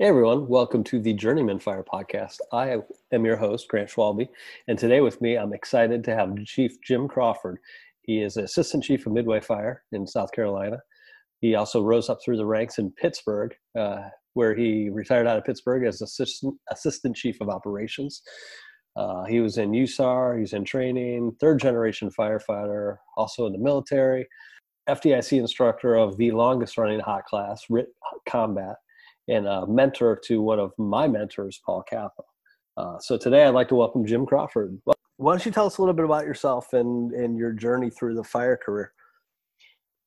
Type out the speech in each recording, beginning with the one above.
Hey everyone, welcome to the Journeyman Fire Podcast. I am your host, Grant Schwalbe, and today with me, I'm excited to have Chief Jim Crawford. He is Assistant Chief of Midway Fire in South Carolina. He also rose up through the ranks in Pittsburgh, uh, where he retired out of Pittsburgh as Assistant, Assistant Chief of Operations. Uh, he was in USAR, he's in training, third generation firefighter, also in the military, FDIC instructor of the longest running hot class, RIT Combat and a mentor to one of my mentors, Paul Kappa. Uh, so today I'd like to welcome Jim Crawford. Why don't you tell us a little bit about yourself and, and your journey through the fire career?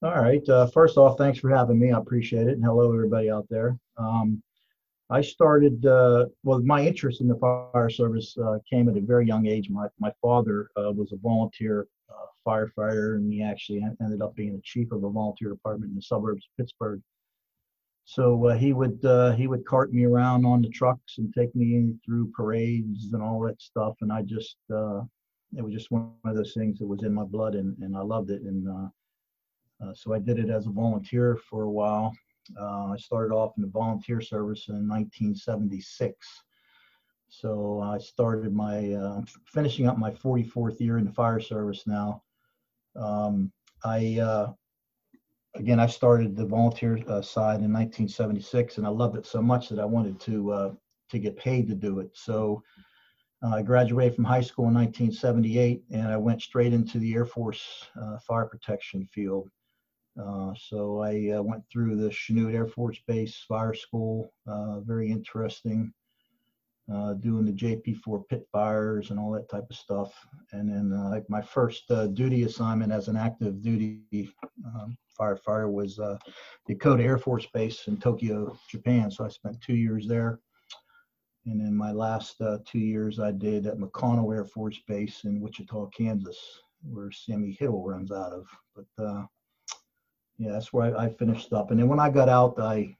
All right. Uh, first off, thanks for having me. I appreciate it. And hello, everybody out there. Um, I started, uh, well, my interest in the fire service uh, came at a very young age. My, my father uh, was a volunteer uh, firefighter, and he actually ended up being the chief of a volunteer department in the suburbs of Pittsburgh. So uh, he would uh, he would cart me around on the trucks and take me through parades and all that stuff, and I just uh, it was just one of those things that was in my blood, and, and I loved it, and uh, uh, so I did it as a volunteer for a while. Uh, I started off in the volunteer service in 1976. So I started my finishing up my 44th year in the fire service now. Um, I again, I started the volunteer uh, side in 1976, and I loved it so much that I wanted to uh, to get paid to do it. So uh, I graduated from high school in 1978, and I went straight into the Air Force uh, fire protection field. Uh, so I went through the Chanute Air Force Base Fire School, very interesting uh, doing the JP4 pit fires and all that type of stuff. And then uh, like my first uh, duty assignment as an active duty um, firefighter was uh, Yokota Air Force Base in Tokyo, Japan. So I spent two years there. And then my last uh, two years I did at McConnell Air Force Base in Wichita, Kansas, where Sammy Hill runs out of. But uh, yeah, that's where I, I finished up. And then when I got out, I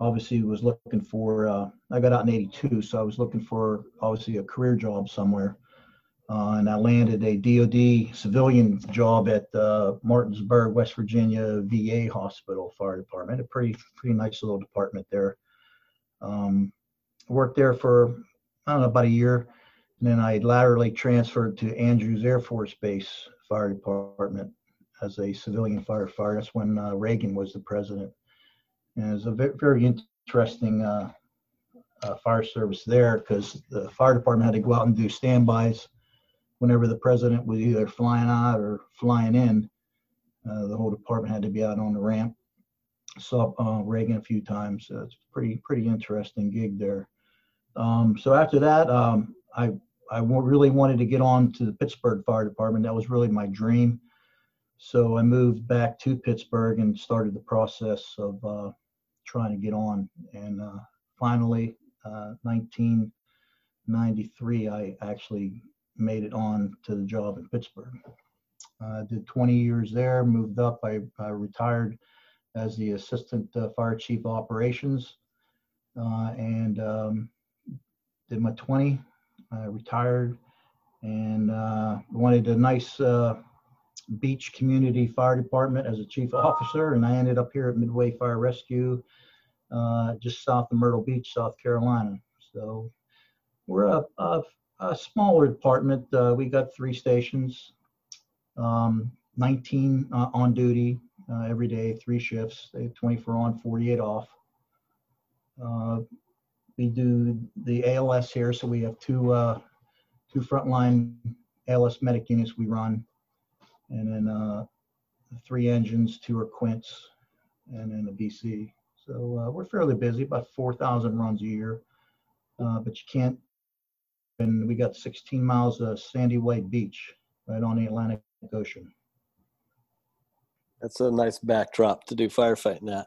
obviously was looking for uh, i got out in 82 so i was looking for obviously a career job somewhere. Uh, and i landed a dod civilian job at uh, martinsburg west virginia va hospital fire department a pretty pretty nice little department there. Um, worked there for i don't know about a year. And then i laterally transferred to andrews air force base fire department as a civilian firefighter. That's when uh, reagan was the president and it's a very, very interesting uh, uh, fire service there because the fire department had to go out and do standbys whenever the president was either flying out or flying in. Uh, the whole department had to be out on the ramp. Saw uh, Reagan a few times. it's pretty pretty interesting gig there. Um, so after that, um, I I really wanted to get on to the Pittsburgh Fire Department. That was really my dream. So I moved back to Pittsburgh and started the process of uh, trying to get on. And uh, finally, uh, 1993, I actually made it on to the job in Pittsburgh. I did 20 years there, moved up. I, I retired as the assistant uh, fire chief operations uh, and um, did my 20. I retired and uh, wanted a nice uh, Beach Community Fire Department as a chief officer, and I ended up here at Midway Fire Rescue, uh, just south of Myrtle Beach, South Carolina. So we're a, a, a smaller department. Uh, we got three stations, um, 19 uh, on duty uh, every day, three shifts. They have 24 on, 48 off. Uh, we do the ALS here, so we have two two frontline ALS medic units we run and then uh, three engines, two are quints, and then a BC. So uh, we're fairly busy, about 4,000 runs a year, uh, but you can't. And we got 16 miles of sandy white beach right on the Atlantic Ocean. That's a nice backdrop to do firefighting at.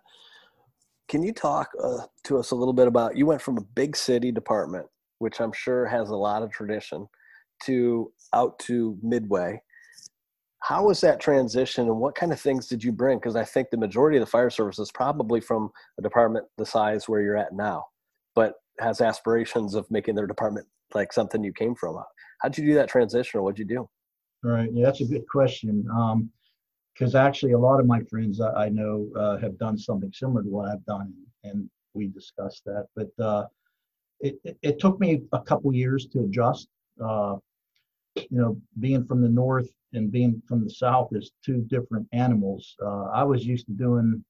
Can you talk uh, to us a little bit about? You went from a big city department, which I'm sure has a lot of tradition, to out to Midway how was that transition and what kind of things did you bring because i think the majority of the fire service is probably from a department the size where you're at now but has aspirations of making their department like something you came from how'd you do that transition or what'd you do right yeah that's a good question because um, actually a lot of my friends i, I know uh, have done something similar to what i've done and we discussed that. But uh, it, it, it took me a couple years to adjust. Uh, you know, being from the north and being from the south is two different animals. Uh, I was used to doing,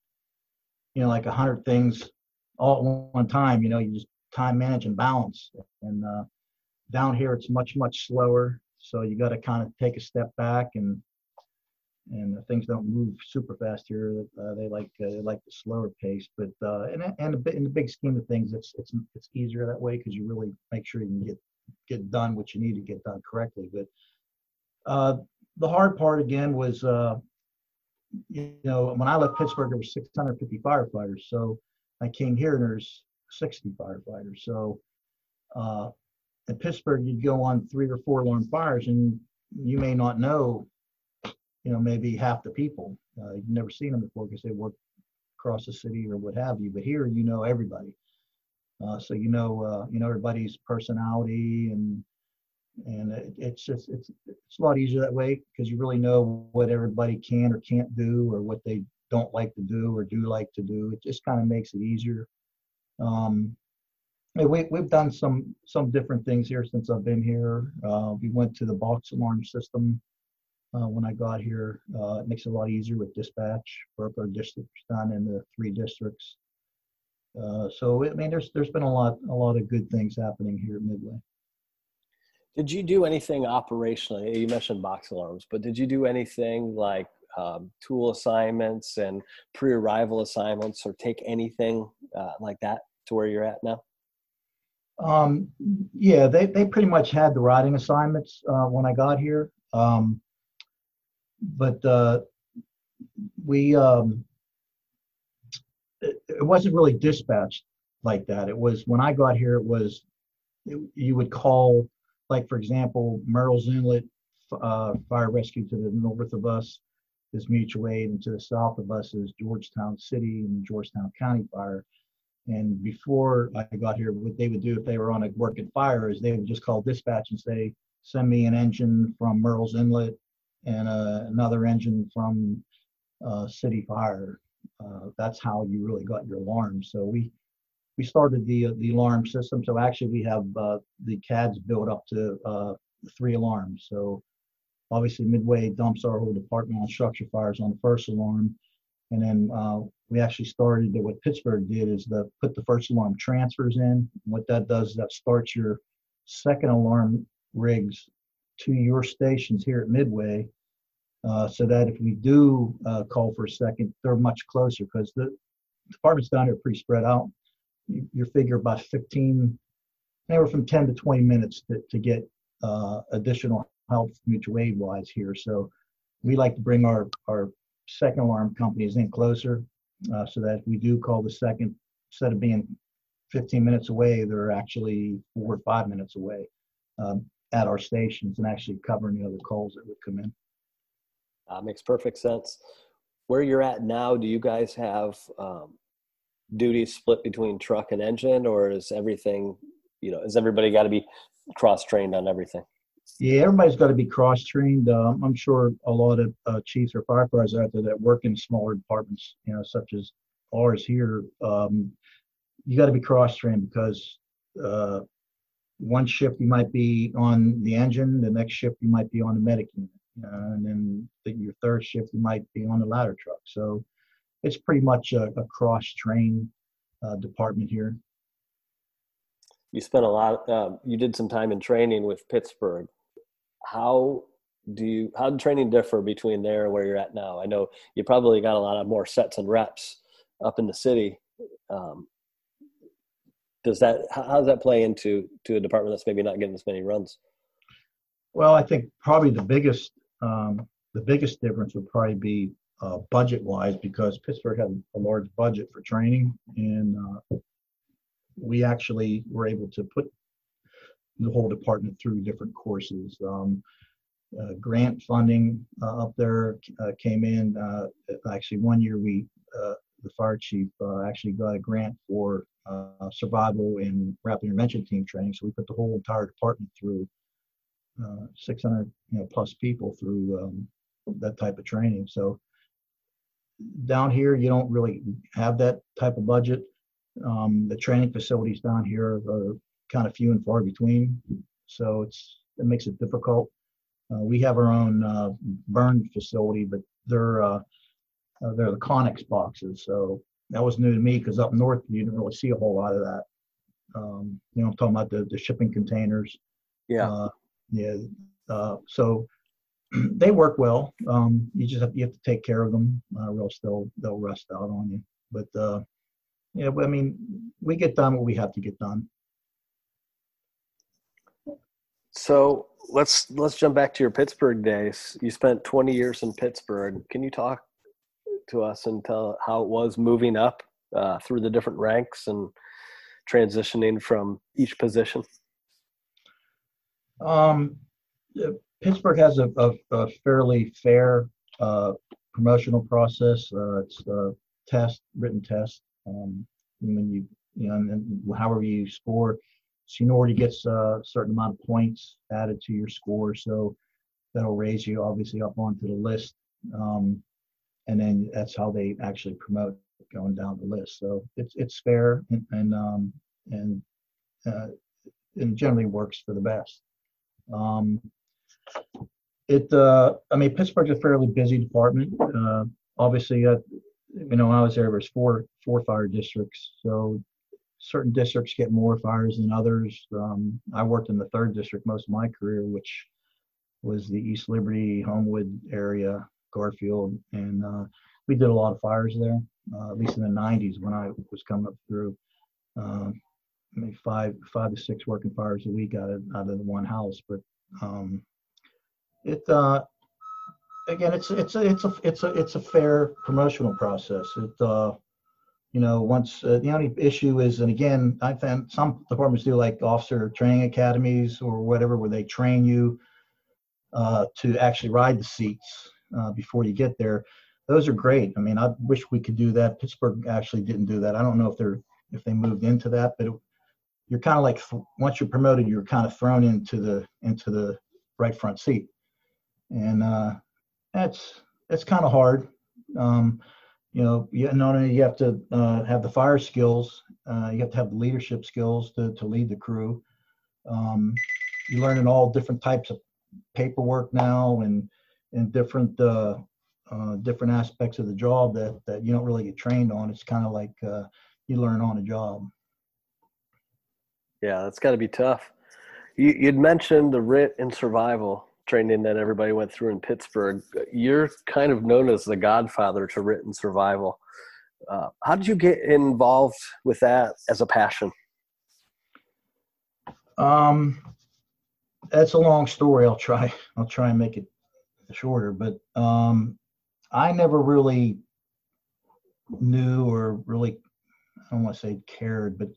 you know, like a hundred things all at one time. You know, you just time manage and balance. And uh, down here, it's much much slower. So you got to kind of take a step back and and things don't move super fast here. Uh, they like uh, they like the slower pace, but uh, and and in the big scheme of things, it's it's it's easier that way because you really make sure you can get get done what you need to get done correctly. But uh, the hard part again was, uh, you know, when I left Pittsburgh, there were 650 firefighters. So I came here and there's 60 firefighters. So uh, in Pittsburgh, you'd go on three or four alarm fires, and you may not know, you know, maybe half the people. Uh, you've never seen them before because they work across the city or what have you. But here, you know everybody. Uh, so you know, uh, you know everybody's personality, and and it, it's just it's it's a lot easier that way because you really know what everybody can or can't do, or what they don't like to do or do like to do. It just kind of makes it easier. Um, we we've done some some different things here since I've been here. Uh, we went to the box alarm system uh, when I got here. Uh, it makes it a lot easier with dispatch. Broke our districts down into three districts. Uh, so I mean, there's there's been a lot a lot of good things happening here at Midway. Did you do anything operationally? You mentioned box alarms, but did you do anything like um, tool assignments and pre-arrival assignments, or take anything uh, like that to where you're at now? Um, yeah, they they pretty much had the riding assignments uh, when I got here, um, but uh, we um, it, it wasn't really dispatched like that. It was when I got here. It was it, you would call, like for example, Murrells Inlet uh, Fire Rescue to the north of us is mutual aid, and to the south of us is Georgetown City and Georgetown County Fire. And before I got here, what they would do if they were on a working fire is they would just call dispatch and say, "Send me an engine from Murrells Inlet and uh, another engine from uh, City Fire." uh, that's how you really got your alarm. So we we started the the alarm system. So actually, we have uh, the CADs built up to uh, three alarms. So obviously, Midway dumps our whole department on structure fires on the first alarm, and then uh, we actually started what Pittsburgh did is the put the first alarm transfers in. What that does is that starts your second alarm rigs to your stations here at Midway uh, so that if we do uh, call for a second, they're much closer because the departments down here are pretty spread out. You, you figure about 15, anywhere from 10 to 20 minutes to, to get uh, additional help mutual aid wise here. So we like to bring our, our second alarm companies in closer uh, so that if we do call the second, instead of being 15 minutes away, they're actually four or five minutes away um, at our stations and actually covering the other calls that would come in. Uh, makes perfect sense. Where you're at now, do you guys have um, duties split between truck and engine, or is everything, you know, is everybody got to be cross trained on everything? Yeah, everybody's got to be cross trained. Um, I'm sure a lot of uh, chiefs or firefighters out there that work in smaller departments, you know, such as ours here, um, you got to be cross trained because uh, one shift you might be on the engine, the next shift you might be on the medic unit uh, and then the, your third shift you might be on the ladder truck. So it's pretty much a, a cross train uh, department here. You spent a lot. Uh, you did some time in training with Pittsburgh. How do you? How did training differ between there and where you're at now? I know you probably got a lot of more sets and reps up in the city. Um, does that? How does that play into to a department that's maybe not getting as many runs? Well, I think probably the biggest um, the biggest difference would probably be uh, budget wise because Pittsburgh had a large budget for training and uh, we actually were able to put the whole department through different courses. Um, uh, grant funding uh, up there uh, came in. Uh, actually, one year we, the fire chief, actually got a grant for survival and rapid intervention team training. So we put the whole entire department through uh, 600 you know plus people through um, that type of training. So down here, you don't really have that type of budget. Um, the training facilities down here are kind of few and far between, so it's it makes it difficult. Uh, we have our own uh, burn facility, but they're uh, uh, they're the Conex boxes, so that was new to me because up north you didn't really see a whole lot of that. Um, you know, I'm talking about the, the shipping containers. Yeah. Uh, yeah. Uh, so they work well. Um, you just have, you have to take care of them, uh, or else they'll they'll rust out on you. But uh, yeah, I mean, we get done what we have to get done. So let's let's jump back to your Pittsburgh days. You spent 20 years in Pittsburgh. Can you talk to us and tell how it was moving up uh, through the different ranks and transitioning from each position? Um, Pittsburgh has a, a, a fairly fair uh, promotional process. Uh, it's a test, written test. Um, when you, you know, and, and however you score, seniority gets a certain amount of points added to your score. So that'll raise you obviously up onto the list. Um, and then that's how they actually promote going down the list. So it's it's fair and and um, and uh, it generally works for the best. Um, it uh, I mean Pittsburgh's a fairly busy department. Uh, obviously, uh, you know when I was there, there was four four fire districts, so certain districts get more fires than others. Um, I worked in the third district most of my career, which was the East Liberty, Homewood area, Garfield, and uh, we did a lot of fires there. Uh, at least in the 90s when I was coming up through. Uh, maybe five five to six working fires a week out of out of the one house, but um, it uh, again it's it's a it's a it's a it's a fair promotional process. It uh, you know once uh, the only issue is and again I found some departments do like officer training academies or whatever where they train you uh, to actually ride the seats uh, before you get there. Those are great. I mean, I wish we could do that. Pittsburgh actually didn't do that. I don't know if they're if they moved into that, but it, you're kind of like once you're promoted, you're kind of thrown into the into the right front seat, and uh, that's that's kind of hard. Um, you know, you, not only you have to uh, have the fire skills, uh, you have to have the leadership skills to to lead the crew. Um, you're learning all different types of paperwork now and and different uh, uh, different aspects of the job that that you don't really get trained on. It's kind of like uh, you learn on a job. Yeah, that's got to be tough. You, you'd mentioned the RIT and survival training that everybody went through in Pittsburgh. You're kind of known as the godfather to RIT and survival. Uh, how did you get involved with that as a passion? Um, that's a long story. I'll try. I'll try and make it shorter. But um, I never really knew or really, I don't want to say cared, but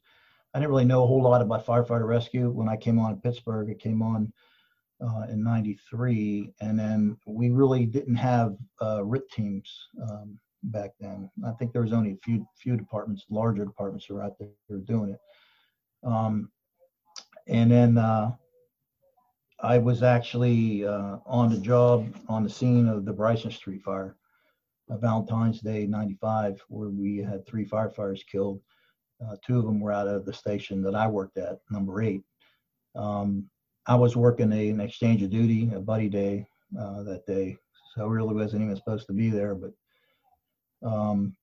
I didn't really know a whole lot about firefighter rescue when I came on in Pittsburgh. It came on uh, in '93, and then we really didn't have uh, RIT teams um, back then. I think there was only a few few departments, larger departments, were out there doing it. Um, and then uh, I was actually uh, on the job on the scene of the Bryson Street fire, uh, Valentine's Day '95, where we had three firefighters killed uh, two of them were out of the station that I worked at, number eight. Um, I was working a, an exchange of duty, a buddy day uh, that day, so I really wasn't even supposed to be there. But um,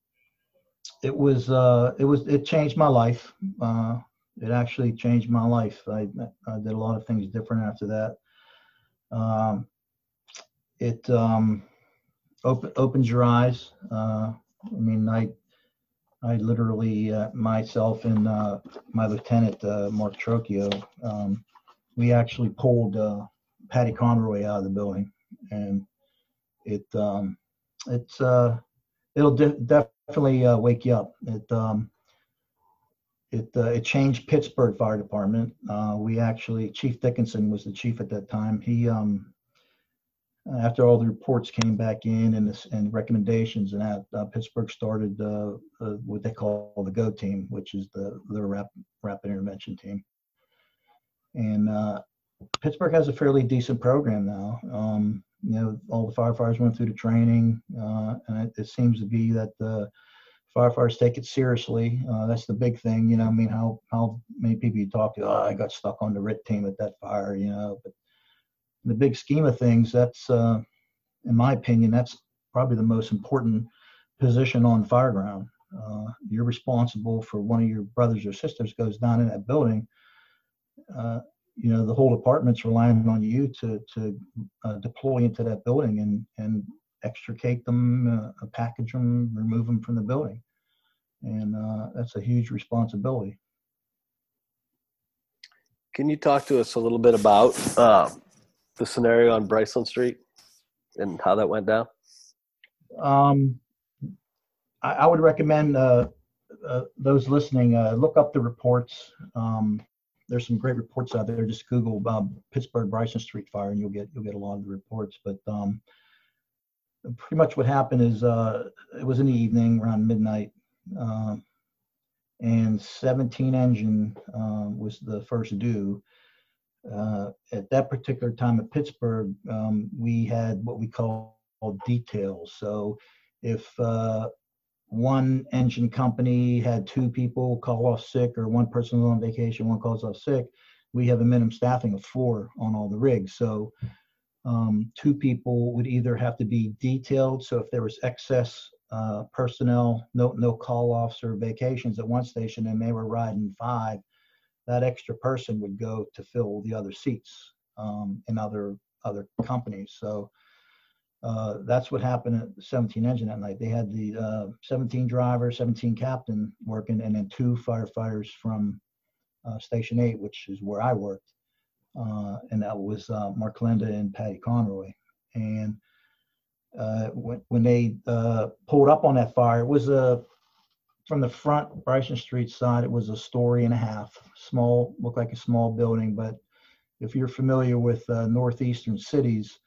it was uh, it was it changed my life. Uh, it actually changed my life. I, I, did a lot of things different after that. Um, it um, op- opens your eyes. Uh, I mean, I I literally, uh, myself and uh, my lieutenant, Mark Trocchio, um, we actually pulled uh, Patty Conroy out of the building. And it, um, it's, uh, it'll de- definitely uh, wake you up. It, um, it, it changed Pittsburgh Fire Department. we actually, Chief Dickinson was the chief at that time. He, um, after all the reports came back in and, this, and recommendations and that uh, Pittsburgh started uh, uh, what they call the GO team, which is the the rap, rapid intervention team. And uh, Pittsburgh has a fairly decent program now. Um, you know, all the firefighters went through the training, uh, and it, it, seems to be that the firefighters take it seriously. Uh, that's the big thing, you know. I mean, how how many people you talk to? Oh, I got stuck on the RIT team at that fire, you know. But in the big scheme of things, that's, uh, in my opinion, that's probably the most important position on fireground. Uh, you're responsible for one of your brothers or sisters goes down in that building. Uh, you know, the whole department's relying on you to to uh, deploy into that building and and extricate them, uh, package them, remove them from the building, and uh, that's a huge responsibility. Can you talk to us a little bit about uh, the scenario on bryson Street and how that went down? Um, I, I, would recommend uh, uh, those listening uh, look up the reports. Um, there's some great reports out there. Just Google um, Pittsburgh Bryson Street fire, and you'll get you'll get a lot of the reports. But um, pretty much what happened is uh, it was in the evening around midnight, uh, and 17 engine uh, was the first due. Uh, at that particular time at Pittsburgh, um, we had what we call details. So if uh, one engine company had two people call off sick or one person was on vacation, one calls off sick, we have a minimum staffing of four on all the rigs. So um, two people would either have to be detailed. So if there was excess uh, personnel, no no call offs or vacations at one station, and they were riding five, that extra person would go to fill the other seats um, in other other companies. So uh, that's what happened at the 17 engine that night. They had the uh, 17 driver, 17 captain working, and then two firefighters from uh, Station 8, which is where I worked uh, and that was uh, Marc Kolenda and Patty Conroy. And when, when they pulled up on that fire, it was a from the front Bryson Street side. It was a story and a half, small, looked like a small building. But if you're familiar with northeastern cities,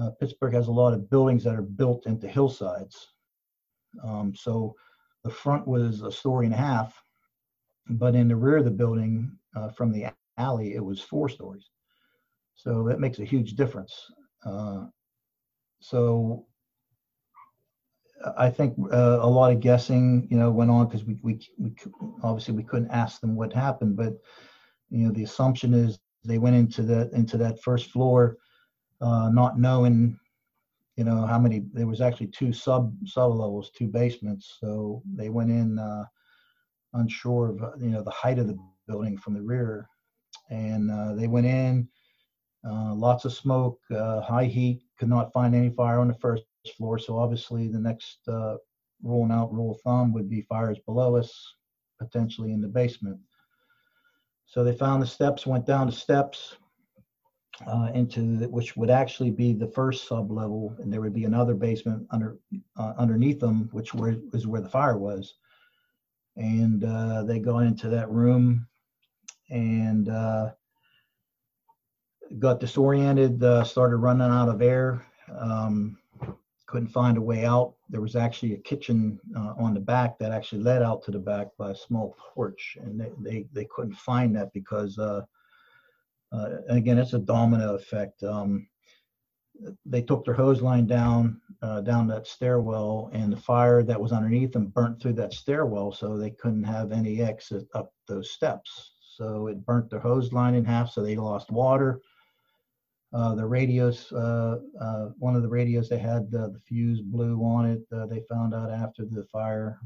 uh, Pittsburgh has a lot of buildings that are built into hillsides. Um, so the front was a story and a half, but in the rear of the building, from the alley, it was four stories. So that makes a huge difference. Uh, so I think uh, a lot of guessing, you know, went on because we, we, we obviously we couldn't ask them what happened, but you know, the assumption is they went into that into that first floor, uh, not knowing, you know, how many. There was actually two sub sub levels, two basements, so they went in uh, unsure of you know the height of the building from the rear, and uh, they went in. Uh, lots of smoke, uh, high heat. Could not find any fire on the first floor. So obviously, the next uh, rolling out rule of thumb would be fires below us, potentially in the basement. So they found the steps, went down the steps uh, into the, which would actually be the first sub level, and there would be another basement under uh, underneath them, which were, was where the fire was. And uh, they go into that room and uh, got disoriented, uh, started running out of air, um, couldn't find a way out. There was actually a kitchen uh, on the back that actually led out to the back by a small porch, and they, they, they couldn't find that because, uh, again, it's a domino effect. Um, they took their hose line down uh, down that stairwell and the fire that was underneath them burnt through that stairwell so they couldn't have any exit up those steps so it burnt their hose line in half, so they lost water. Uh, the radios, uh, uh, one of the radios they had, the fuse blew on it. Uh, they found out after the fire.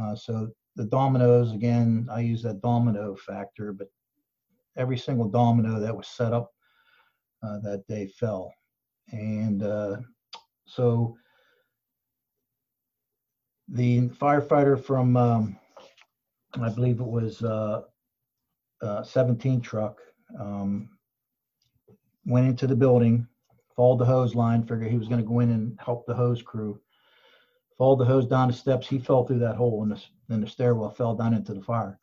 Uh, so the dominoes, again, I use that domino factor, but every single domino that was set up uh, that day fell. And so the firefighter from, um, I believe it was uh, 17 truck, um, went into the building, followed the hose line, figured he was going to go in and help the hose crew. Followed the hose down the steps. He fell through that hole in the, the stairwell, fell down into the fire.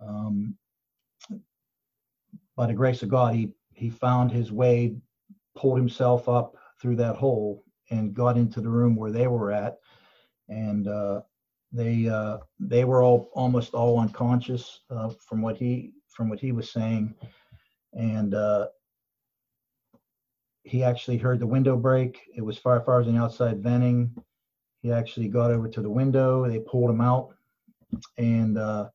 Um, by the grace of God, he, he found his way, pulled himself up through that hole, and got into the room where they were at. And uh, they uh, they were all almost all unconscious uh, from what he from what he was saying, and uh, he actually heard the window break. It was firefighters outside venting. he actually got over to the window. They pulled him out, and uh,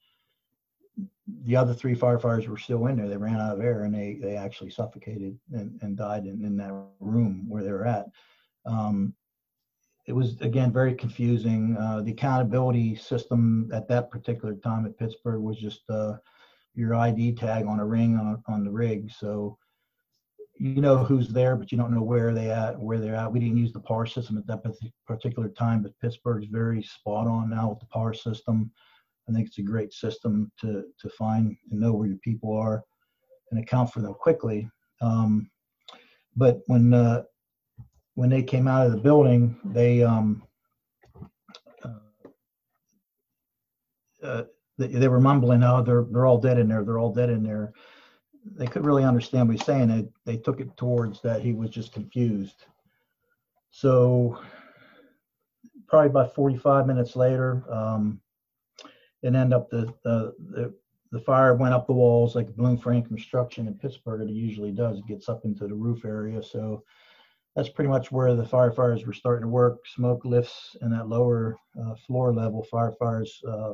the other three firefighters were still in there. They ran out of air, and they they actually suffocated and, and died in, in that room where they were at. Um, it was again very confusing. Uh, the accountability system at that particular time at Pittsburgh was just uh, your ID tag on a ring on, on the rig. So you know who's there, but you don't know where they at, where they're at. We didn't use the PAR system at that particular time, but Pittsburgh's very spot on now with the PAR system. I think it's a great system to to find and know where your people are and account for them quickly. Um, but when uh, when they came out of the building, they um, uh, uh, they, they, were mumbling, "Oh, they're they're all dead in there. They're all dead in there." they couldn't really understand what he's saying. They, they took it towards that he was just confused. So probably about 45 minutes later, um, it ended up the, the, the, the fire went up the walls like a Balloon Frame Construction in Pittsburgh. It usually does. It gets up into the roof area. So that's pretty much where the firefighters were starting to work. Smoke lifts in that lower uh, floor level. Firefighters uh,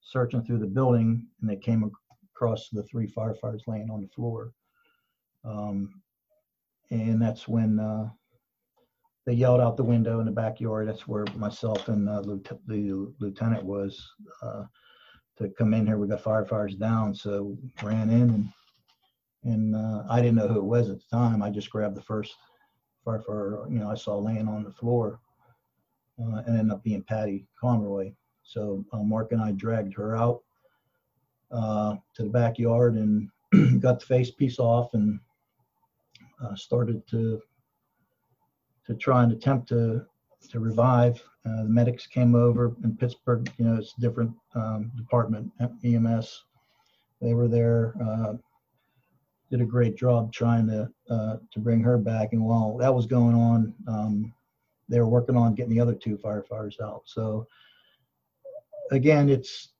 searching through the building, and they came across the three firefighters laying on the floor. Um, and that's when uh, they yelled out the window in the backyard. That's where myself and uh, the lieutenant was uh, to come in here. We got firefighters down, so ran in and and uh, I didn't know who it was at the time. I just grabbed the first firefighter, you know, I saw laying on the floor, uh, and ended up being Patty Conroy. So uh, Mark and I dragged her out uh, to the backyard and got the face piece off and uh, started to to try and attempt to to revive. Uh, the medics came over in Pittsburgh. You know, it's a different um, department, EMS. They were there, uh, did a great job trying to uh, to bring her back. And while that was going on, um, they were working on getting the other two firefighters out. So again, it's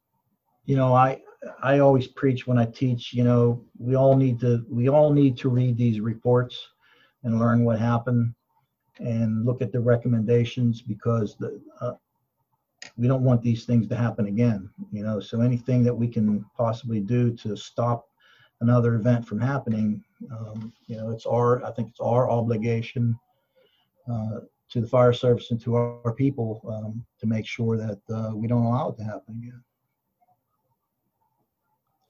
you know, I I always preach when I teach, you know, we all need to we all need to read these reports and learn what happened and look at the recommendations because the uh, we don't want these things to happen again, you know. So anything that we can possibly do to stop another event from happening, um, you know, it's our I think it's our obligation uh, to the fire service and to our, our people um, to make sure that uh, we don't allow it to happen again.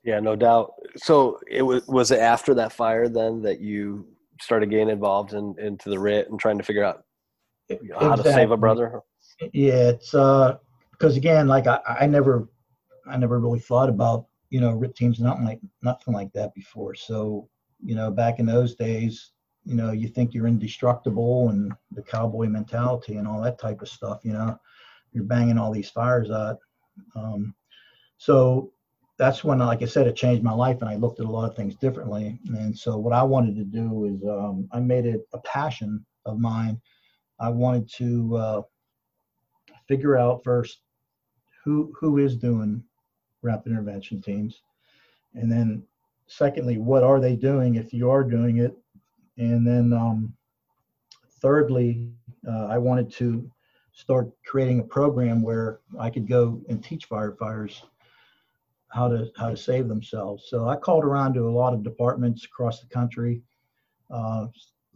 Yeah, no doubt. So it was was it after that fire then that you started getting involved in into the RIT and trying to figure out you know, how exactly. to save a brother? Yeah, it's uh because again, like I, I never I never really thought about you know RIT teams nothing like nothing like that before. So you know back in those days, you know you think you're indestructible and the cowboy mentality and all that type of stuff. You know, you're banging all these fires out. Um, so that's when, like I said, it changed my life, and I looked at a lot of things differently. And so, what I wanted to do is, um, I made it a passion of mine. I wanted to uh, figure out first who who is doing rapid intervention teams, and then secondly, what are they doing if you are doing it, and then um, thirdly, uh, I wanted to start creating a program where I could go and teach firefighters how to how to save themselves. So I called around to a lot of departments across the country. Uh,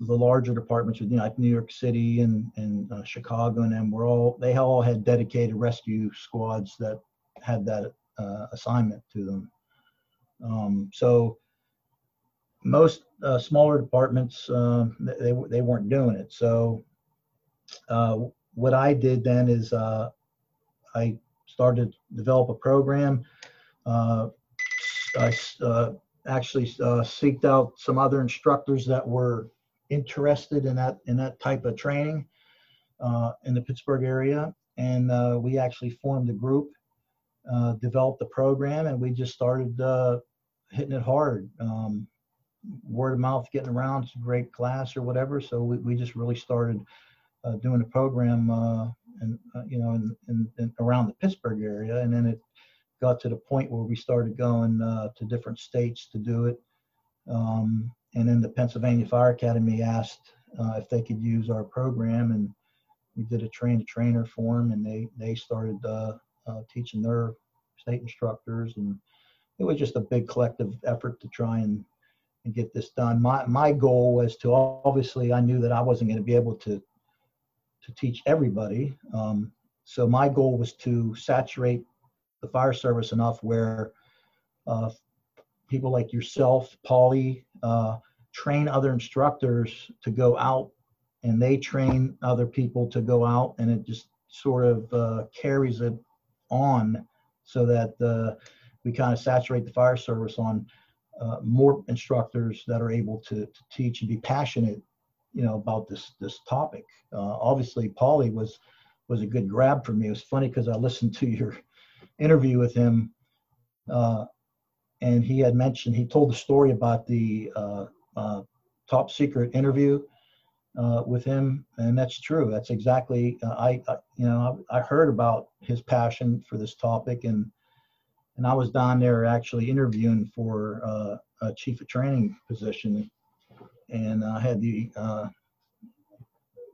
the larger departments, you know, like New York City and and uh, Chicago, and them were all they all had dedicated rescue squads that had that uh, assignment to them. Um, so most uh, smaller departments um, they they weren't doing it. So uh, what I did then is uh, I started to develop a program uh, I uh, actually uh, seeked out some other instructors that were interested in that in that type of training uh, in the Pittsburgh area, and uh, we actually formed a group, uh, developed a program, and we just started hitting it hard. Um, word of mouth getting around, it's a great class or whatever. So we, we just really started doing a program, and you know, in, in, in around the Pittsburgh area, and then it got to the point where we started going uh, to different states to do it. Um, and then the Pennsylvania Fire Academy asked uh, if they could use our program, and we did a train a trainer for them, and they they started uh, uh, teaching their state instructors, and it was just a big collective effort to try and and get this done. My my goal was to obviously I knew that I wasn't going to be able to to teach everybody. Um, so my goal was to saturate the fire service enough where uh, people like yourself, Paulie, uh, train other instructors to go out and they train other people to go out and it just sort of uh, carries it on so that uh, we kind of saturate the fire service on uh, more instructors that are able to, to, teach and be passionate you know about this this topic. Uh, obviously Paulie was was a good grab for me. It was funny because i listened to your interview with him uh, and he had mentioned he told the story about the uh, uh, top secret interview uh, with him, and that's true. That's exactly uh, I, I, you know I, I, heard about his passion for this topic, and and I was down there actually interviewing for a chief of training position, and I had the uh,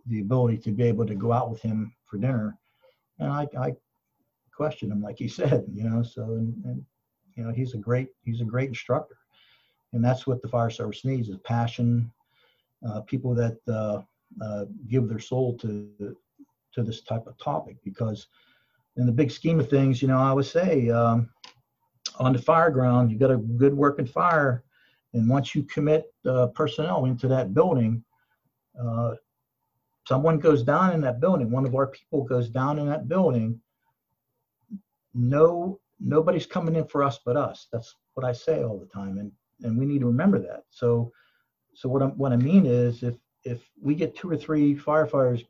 the ability to be able to go out with him for dinner, and I, I questioned him like he said, you know. So and, and you know he's a great he's a great instructor, and that's what the fire service needs is passion uh, people that uh, uh, give their soul to to this type of topic because in the big scheme of things, you know, I would say um, on the fire ground, you got a good working fire, and once you commit uh, personnel into that building, uh, someone goes down in that building, one of our people goes down in that building. No, nobody's coming in for us but us. That's what I say all the time, and and we need to remember that. So so what, i what I mean is if, if we get two or three firefighters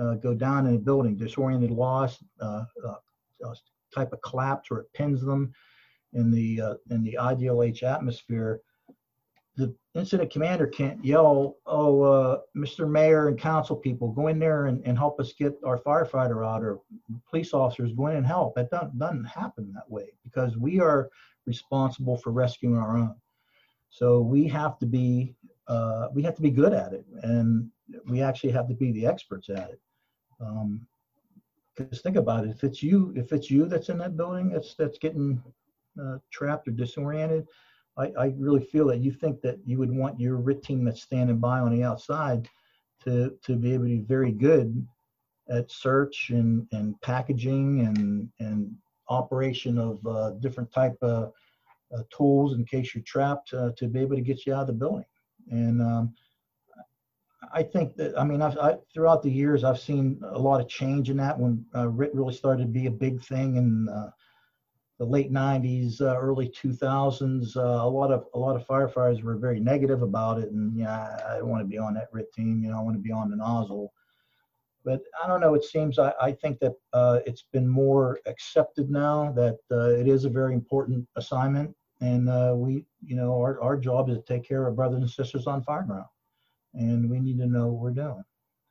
uh, go down in a building, disoriented, lost, uh, uh, type of collapse or it pins them in the, uh, in the IDLH atmosphere, the incident commander can't yell, oh, uh, Mr. Mayor and council people, go in there and, and help us get our firefighter out or police officers go in and help. That doesn't, doesn't happen that way because we are responsible for rescuing our own. So we have to be uh, we have to be good at it, and we actually have to be the experts at it. Um, because think about it, if it's you, if it's you that's in that building that's that's getting uh, trapped or disoriented, I, I really feel that you think that you would want your RIT team that's standing by on the outside to to be able to be very good at search and and packaging and and operation of uh, different type of uh, tools in case you're trapped uh, to be able to get you out of the building. And um, I think that, I mean, I've, I, throughout the years, I've seen a lot of change in that when uh, RIT really started to be a big thing in uh, the late 90s, uh, early 2000s. Uh, a lot of a lot of firefighters were very negative about it, and yeah, I don't want to be on that RIT team. You know, I want to be on the nozzle. But I don't know. It seems I, I think that uh, it's been more accepted now that uh, it is a very important assignment and uh, we, you know, our, our job is to take care of brothers and sisters on fire ground, and we need to know what we're doing.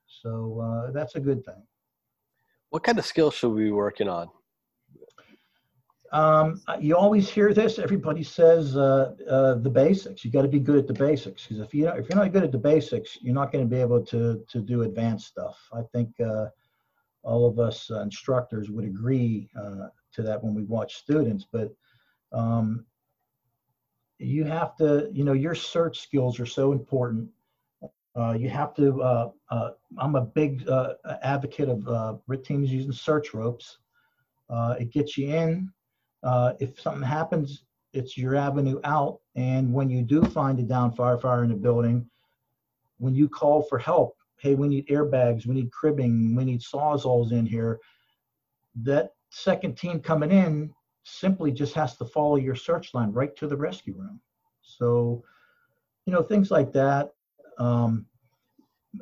So uh, that's a good thing. What kind of skills should we be working on? Um, you always hear this. Everybody says uh, uh, the basics. You got to be good at the basics because if you if you're not good at the basics, you're not going to be able to to do advanced stuff. I think uh, all of us uh, instructors would agree uh, to that when we watch students. But um, you have to, you know, your search skills are so important. Uh, you have to, uh, uh, I'm a big uh, advocate of uh, teams using search ropes. Uh, it gets you in. If something happens, it's your avenue out. And when you do find a down firefighter in a building, when you call for help, hey, we need airbags, we need cribbing, we need sawzalls in here, that second team coming in simply just has to follow your search line right to the rescue room. So, you know, things like that. Um,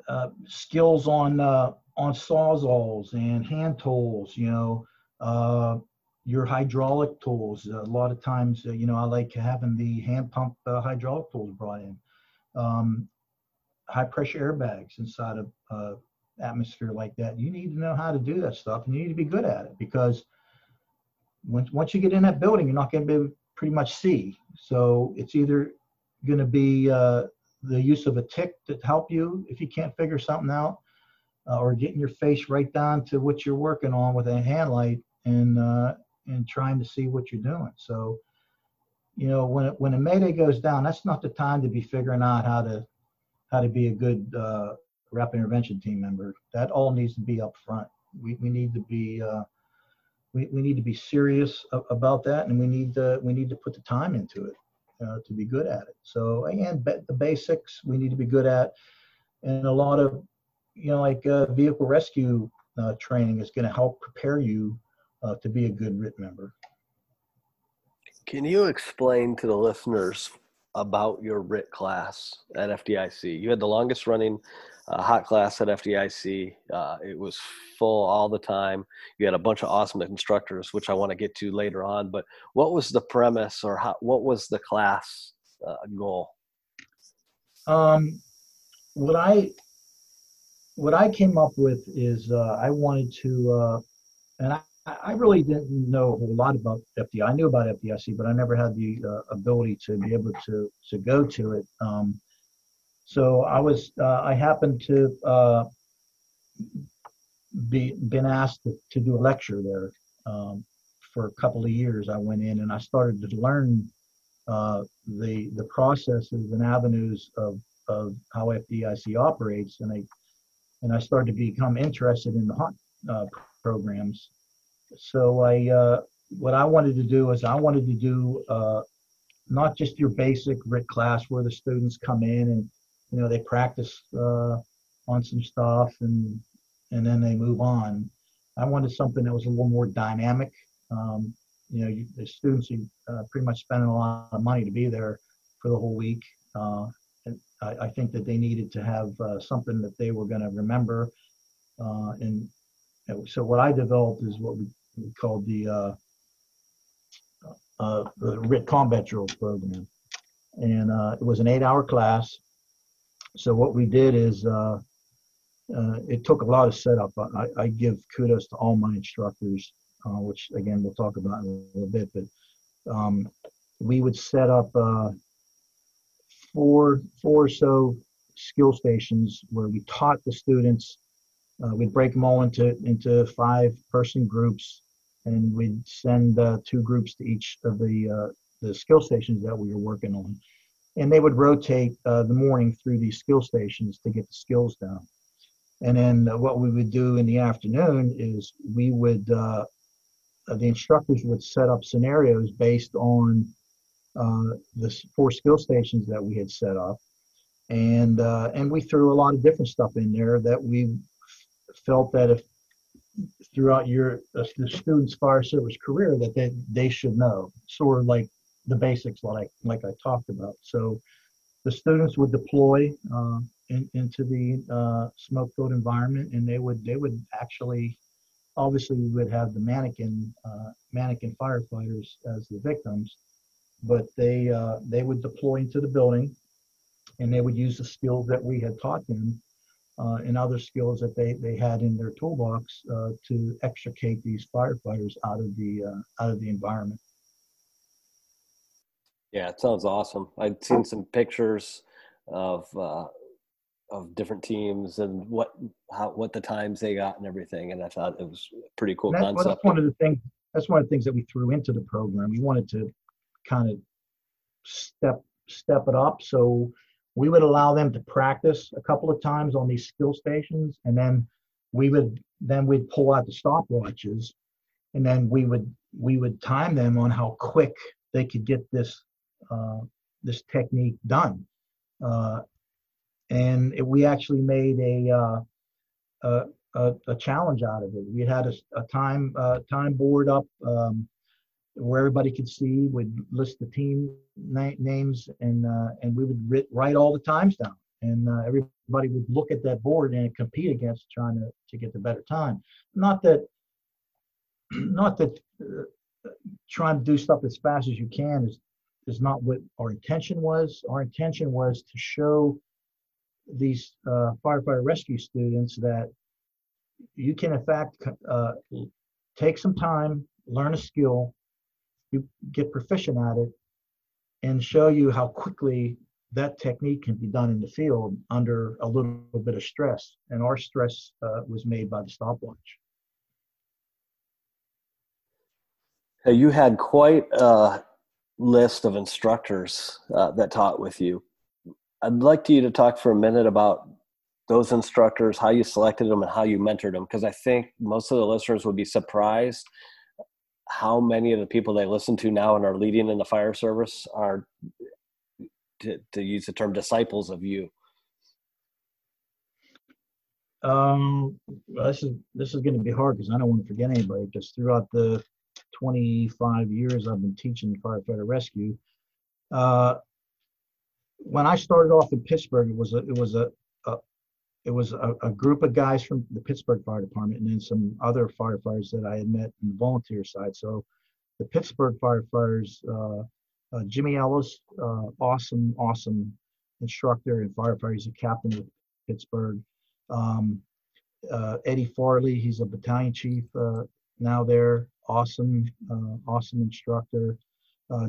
uh, skills on uh, on sawzalls and hand tools. You know, uh, your hydraulic tools. A lot of times, uh, you know, I like having the hand pump uh, hydraulic tools brought in. Um, high pressure airbags inside of uh, atmosphere like that. You need to know how to do that stuff, and you need to be good at it because once once you get in that building, you're not going to be pretty much see. So it's either going to be uh, the use of a TIC to help you if you can't figure something out. uh, or getting your face right down to what you're working on with a hand light and uh, and trying to see what you're doing. So, you know, when it, when a mayday goes down, that's not the time to be figuring out how to how to be a good uh, rapid intervention team member. That all needs to be up front. We we need to be uh, we, we need to be serious about that, and we need to we need to put the time into it uh, to be good at it. So again, the basics we need to be good at, and a lot of you know like uh, vehicle rescue uh, training is going to help prepare you uh, to be a good RIT member. Can you explain to the listeners about your RIT class at FDIC? You had the longest running uh, hot class at FDIC. Uh, it was full all the time. You had a bunch of awesome instructors, which I want to get to later on. But what was the premise, or how, what was the class uh, goal? Um, what I what I came up with is uh, I wanted to, uh, and I, I really didn't know a whole lot about FDI. I knew about FDIC, but I never had the uh, ability to be able to to go to it. Um, so I was uh, I happened to uh, be been asked to, to do a lecture there um, for a couple of years. I went in and I started to learn uh, the the processes and avenues of of how FDIC operates, and I and I started to become interested in the hunt uh, programs so I, uh, what I wanted to do is I wanted to do uh, not just your basic RIT class where the students come in and you know they practice uh, on some stuff and and then they move on. I wanted something that was a little more dynamic. Um, you know, you, the students are uh, pretty much spending a lot of money to be there for the whole week. Uh, and I, I, think that they needed to have uh, something that they were going to remember. and so what I developed is what we called the uh, uh, the RIT Combat Drills program, and uh, it was an eight-hour class. So what we did is uh, uh, it took a lot of setup. I, I give kudos to all my instructors, uh, which again we'll talk about in a little bit. But um, we would set up four four or so skill stations where we taught the students uh, we'd break them all into into five person groups, and we'd send uh, two groups to each of the uh, the skill stations that we were working on, and they would rotate uh, the morning through these skill stations to get the skills down. And then uh, what we would do in the afternoon is we would uh, the instructors would set up scenarios based on the four skill stations that we had set up and uh, and we threw a lot of different stuff in there that we felt that if throughout your uh, the student's fire service career that they, they should know sort of like the basics like like I talked about. So the students would deploy uh, in, into the uh, smoke filled environment, and they would they would actually obviously we would have the mannequin uh, mannequin firefighters as the victims, but they uh, they would deploy into the building, and they would use the skills that we had taught them uh, and other skills that they, they had in their toolbox uh, to extricate these firefighters out of the uh, out of the environment. Yeah, it sounds awesome. I'd seen some pictures of uh, of different teams and what how what the times they got and everything, and I thought it was a pretty cool that's, concept. that's one of the things. That's one of the things that we threw into the program. We wanted to kind of step step it up so we would allow them to practice a couple of times on these skill stations and then we would then we'd pull out the stopwatches and then we would we would time them on how quick they could get this uh, this technique done. Uh, and it, we actually made a, uh, a, a challenge out of it. We had a, a time uh, time board up um, where everybody could see, would list the team na- names, and uh, and we would writ- write all the times down, and uh, everybody would look at that board and compete against trying to to get the better time. Not that, not that uh, trying to do stuff as fast as you can is is not what our intention was. Our intention was to show these uh, firefighter rescue students that you can in fact uh, take some time, learn a skill, you get proficient at it and show you how quickly that technique can be done in the field under a little bit of stress, and our stress uh, was made by the stopwatch. You had quite a list of instructors uh, that taught with you. I'd like you to talk for a minute about those instructors, how you selected them, and how you mentored them, because I think most of the listeners would be surprised how many of the people they listen to now and are leading in the fire service are to, to use the term disciples of you? Um, well, this is this is going to be hard because I don't want to forget anybody. Because throughout the 25 years I've been teaching firefighter rescue, uh, when I started off in Pittsburgh, it was a it was a, a it was a, a, group of guys from the Pittsburgh Fire Department and then some other firefighters that I had met in the volunteer side. So the Pittsburgh firefighters, uh, uh, Jimmy Ellis, uh, awesome, awesome instructor and firefighter. He's a captain of Pittsburgh. Um, uh, Eddie Farley, he's a battalion chief uh, now there. Awesome, uh, awesome instructor.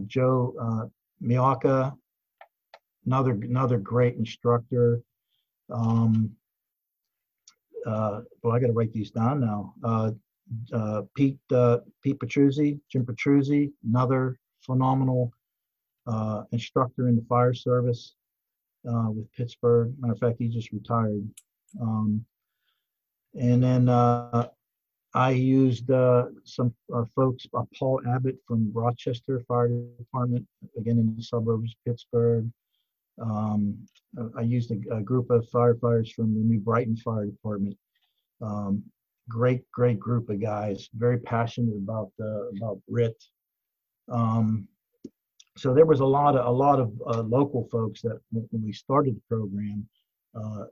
Joe uh, Miyaka, another another great instructor. Um, well, I got to write these down now. Pete Pete Petruzzi, Jim Petruzzi, another phenomenal uh, instructor in the fire service uh, with Pittsburgh. Matter of fact, he just retired. Um, and then uh, I used uh, some uh, folks, uh, Paul Abbott from Rochester Fire Department, again in the suburbs of Pittsburgh. Um, I used a, a, group of firefighters from the New Brighton Fire Department. Um, great, great group of guys, very passionate about the about RIT. Um, so there was a lot of a lot of uh, local folks that when we started the program, uh,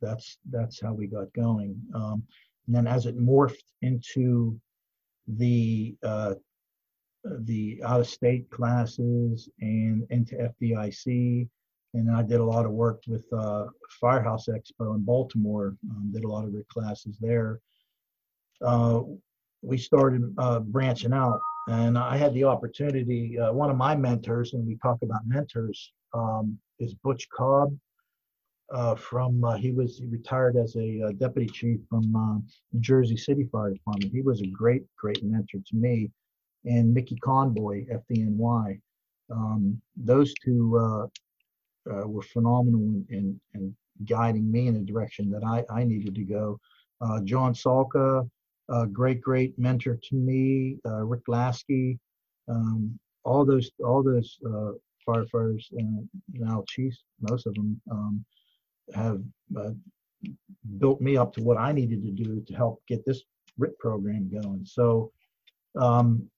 that's that's how we got going. Um, and then as it morphed into the uh, the out-of-state classes and into FDIC, and I did a lot of work with uh, Firehouse Expo in Baltimore. Um, did a lot of classes there. Uh, we started uh, branching out and I had the opportunity. Uh, one of my mentors, and we talk about mentors, um, is Butch Cobb. Uh, from uh, he was he retired as a deputy chief from uh, Jersey City Fire Department. He was a great great mentor to me, and Mickey Conboy, FDNY. Um, those two uh, were phenomenal in, in, in, guiding me in the direction that I, I needed to go. John Salka, a great, great mentor to me, uh, Rick Lasky, um, all those, all those uh, firefighters and now chiefs, most of them um, have uh, built me up to what I needed to do to help get this RIT program going. So, um,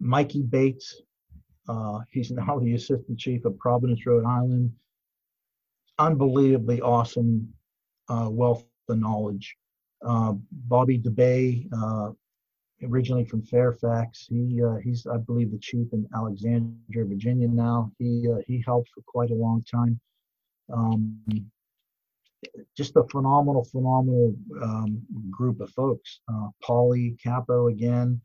Mikey Bates, uh, he's now the assistant chief of Providence, Rhode Island. Unbelievably awesome uh, wealth of knowledge. Uh, Bobby DeBay, uh, originally from Fairfax, he uh, he's I believe the chief in Alexandria, Virginia now. He uh, he helped for quite a long time. Um, just a phenomenal, phenomenal um, group of folks. Uh, Paulie Capo again.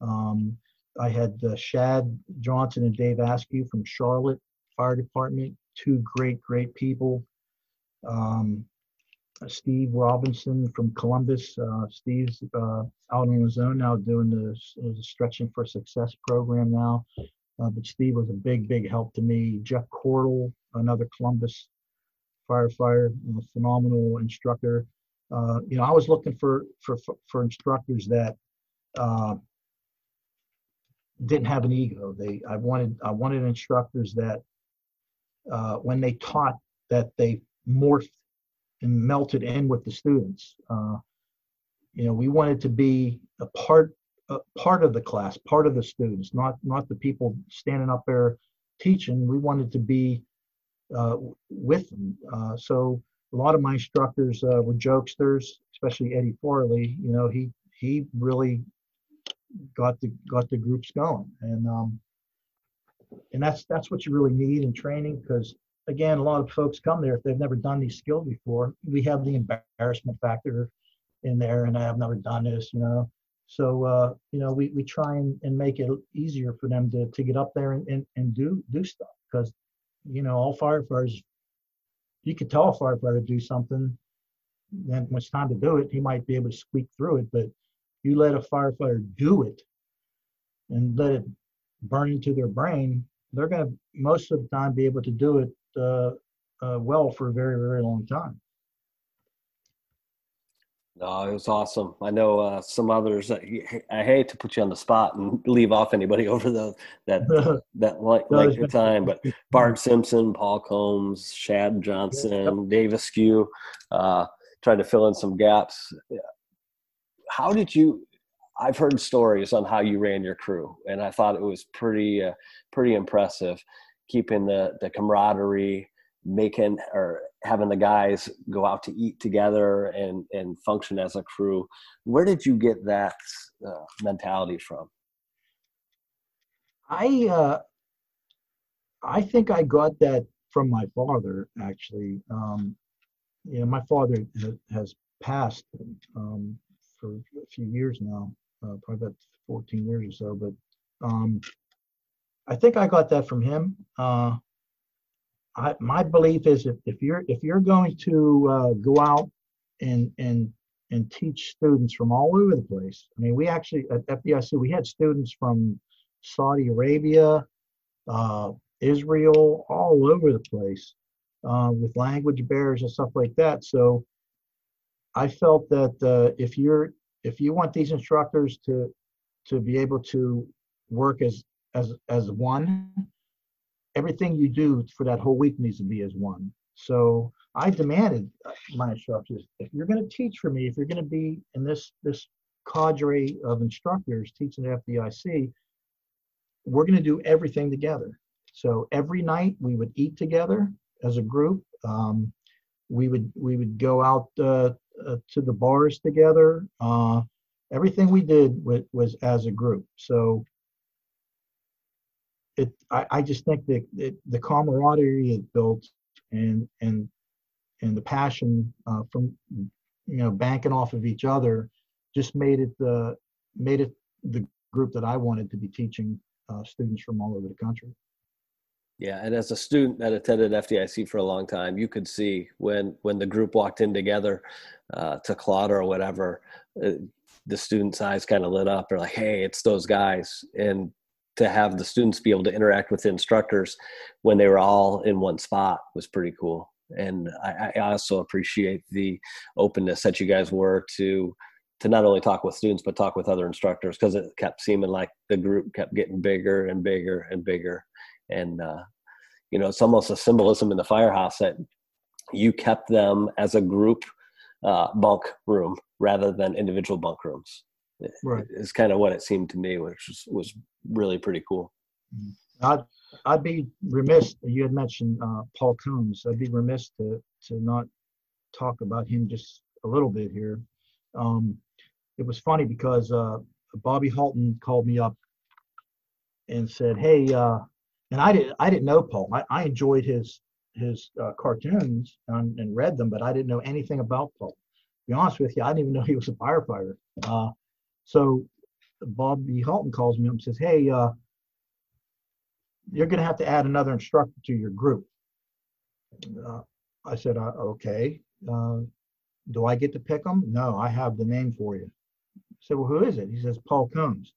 Um, I had uh, Shad Johnson and Dave Askew from Charlotte Fire Department, two great, great people. Um, Steve Robinson from Columbus. Uh, Steve's uh, out on his own now doing the, the Stretching for Success program now. Uh, but Steve was a big, big help to me. Jeff Cordell, another Columbus firefighter, phenomenal instructor. Uh, you know, I was looking for for for instructors that uh, didn't have an ego. They, I wanted, I wanted instructors that uh, when they taught, that they morphed and melted in with the students. Uh, you know, we wanted to be a part a part of the class, part of the students, not not the people standing up there teaching. We wanted to be uh, with them. Uh, so a lot of my instructors uh, were jokesters, especially Eddie Farley. You know, he he really got the got the groups going, and um, and that's that's what you really need in training because again, a lot of folks come there if they've never done these skills before. We have the embarrassment factor in there, and I have never done this, you know. So uh, you know, we, we try and, and make it easier for them to, to get up there and, and, and do do stuff because you know, all firefighters, you could tell a firefighter to do something, then when it's time to do it, he might be able to squeak through it. But you let a firefighter do it and let it burn into their brain, they're going to most of the time be able to do it uh, uh, well for a very, very long time. No, it was awesome. I know uh, some others. I hate to put you on the spot and leave off anybody over the that that length of time, but Bart Simpson, Paul Combs, Shad Johnson, yep. Dave Askew, uh, trying to fill in some gaps. How did you? I've heard stories on how you ran your crew, and I thought it was pretty uh, pretty impressive, keeping the the camaraderie, making or having the guys go out to eat together and and function as a crew. Where did you get that uh, mentality from? I uh, I think I got that from my father. Actually, um, you know, my father has passed um, for a few years now, uh, probably about 14 years or so. But um, I think I got that from him. Uh, I, my belief is if, if you're if you're going to uh, go out and and and teach students from all over the place. I mean, we actually at FDIC we had students from Saudi Arabia, uh, Israel, all over the place uh, with language barriers and stuff like that. So I felt that uh, if you're if you want these instructors to to be able to work as as as one everything you do for that whole week needs to be as one. So I demanded uh, my instructors, if you're going to teach for me, if you're going to be in this this cadre of instructors teaching at FDIC, we're going to do everything together. So every night we would eat together as a group. Um, we would we would go out uh, uh, to the bars together. Uh, everything we did was, was as a group. So it I, I just think that it, the camaraderie it built and and and the passion uh, from you know banking off of each other just made it the made it the group that I wanted to be teaching uh, students from all over the country. Yeah, and as a student that attended FDIC for a long time, you could see when when the group walked in together uh, to Claude or whatever, uh, the students' eyes kind of lit up. They're like, "Hey, it's those guys!" And to have the students be able to interact with instructors when they were all in one spot was pretty cool. And I, I also appreciate the openness that you guys were to to not only talk with students but talk with other instructors because it kept seeming like the group kept getting bigger and bigger and bigger. And uh, you know, it's almost a symbolism in the firehouse that you kept them as a group uh, bunk room rather than individual bunk rooms right. is kind of what it seemed to me, which was, was really pretty cool. Mm-hmm. I'd, I'd be remiss, you had mentioned uh, Paul Combs, I'd be remiss to, to not talk about him just a little bit here. Um, it was funny because uh, Bobby Halton called me up and said, "Hey," uh, and I didn't I didn't know Paul. I, I enjoyed his his uh, cartoons and, and, read them, but I didn't know anything about Paul. To be honest with you, I didn't even know he was a firefighter. Uh, so Bobby Halton calls me up and says, Hey, uh, you're going to have to add another instructor to your group. Uh, I said, uh, Okay. Uh, do I get to pick them? No, I have the name for you. I said, Well, who is it? He says, Paul Combs.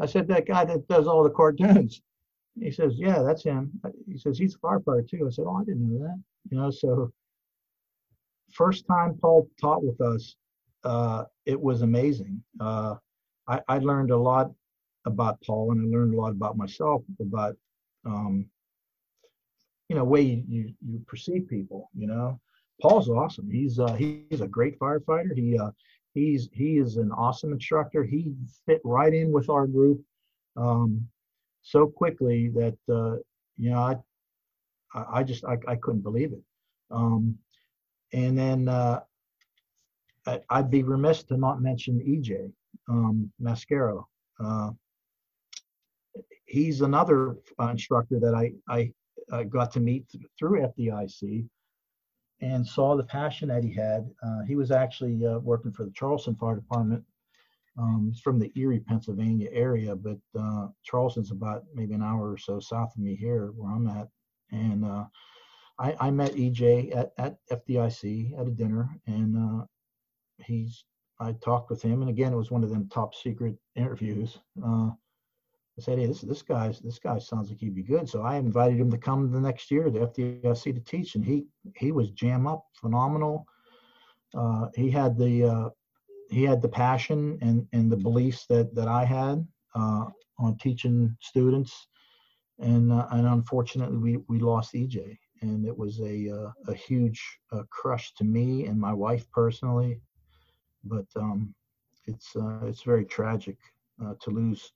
I said, That guy that does all the cartoons. He says, Yeah, that's him. He says, He's a firefighter too. I said, Oh, I didn't know that. You know, so first time Paul taught with us, uh, it was amazing. Uh, I, I, learned a lot about Paul, and I learned a lot about myself about, um, you know, way you, you, perceive people. You know, Paul's awesome. He's uh, he's a great firefighter. He uh, he's he is an awesome instructor. He fit right in with our group um, so quickly that uh, you know I I just I, I couldn't believe it. Um, and then uh, I'd be remiss to not mention EJ um, Mascaro. Uh, he's another uh, instructor that I, I, I got to meet th- through FDIC and saw the passion that he had. Uh, he was actually uh, working for the Charleston Fire Department. Um, he's from the Erie, Pennsylvania area, but uh, Charleston's about maybe an hour or so south of me here, where I'm at. And uh, I, I met EJ at, at FDIC at a dinner, and uh, he's I talked with him, and again, it was one of them top secret interviews. Uh, I said, "Hey, this this guy's this guy sounds like he'd be good." So I invited him to come the next year to FDIC to teach, and he he was jam up, phenomenal. Uh, he had the uh, he had the passion and and the beliefs that that I had uh, on teaching students, and uh, and unfortunately we we lost EJ, and it was a uh, a huge uh, crush to me and my wife personally, but um, it's uh, it's very tragic uh, to lose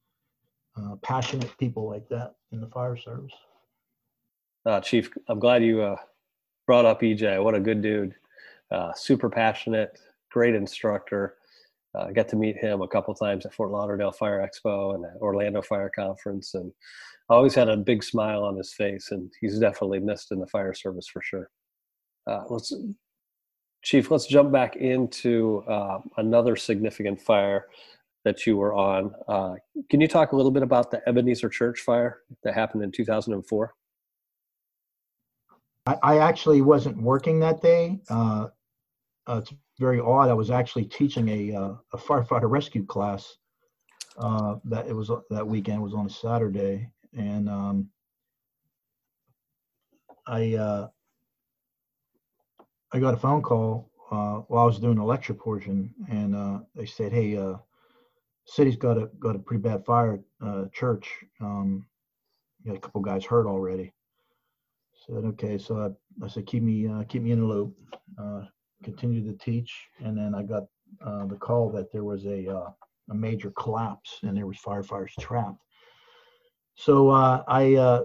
passionate people like that in the fire service. Chief, I'm glad you brought up EJ. What a good dude, super passionate, great instructor uh, I got to meet him a couple times at Fort Lauderdale Fire Expo and Orlando Fire Conference, and I always had a big smile on his face. And he's definitely missed in the fire service for sure. Uh, let's, Chief, let's jump back into uh, another significant fire that you were on. Uh, can you talk a little bit about the Ebenezer Church fire that happened in 2004? I, I actually wasn't working that day. Uh, uh, very odd. I was actually teaching a, uh, a firefighter rescue class uh, that it was that weekend. Was on a Saturday, and um, I uh, I got a phone call uh, while I was doing the lecture portion, and uh, they said, "Hey, uh, city's got a got a pretty bad fire uh, church. Um, got a couple guys hurt already." Said, "Okay." So I, I said, "Keep me uh, keep me in the loop." Continued to teach, and then I got uh, the call that there was a uh, a major collapse and there was firefighters trapped. So uh, I uh,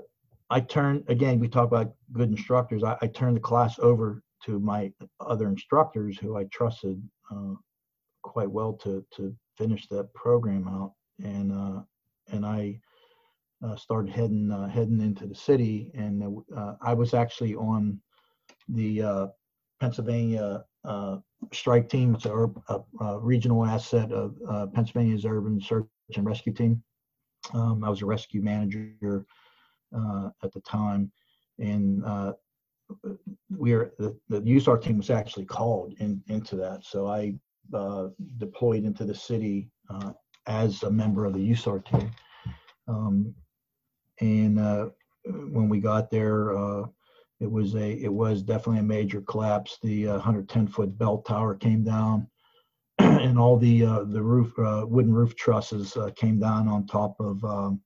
I turned again. We talk about good instructors. I, I, turned the class over to my other instructors who I trusted uh, quite well to to finish that program out, and uh, and I. started heading heading into the city, and I was actually on the Pennsylvania strike team. It's a, a, a regional asset of uh, Pennsylvania's urban search and rescue team. Um, I was a rescue manager uh, at the time, and uh, we are the, the USAR team was actually called in, into that. So I uh, deployed into the city uh, as a member of the USAR team. Um, and when we got there, it was a it was definitely a major collapse. The uh, 110 foot bell tower came down, and all the uh, the roof uh, wooden roof trusses uh, came down on top of um,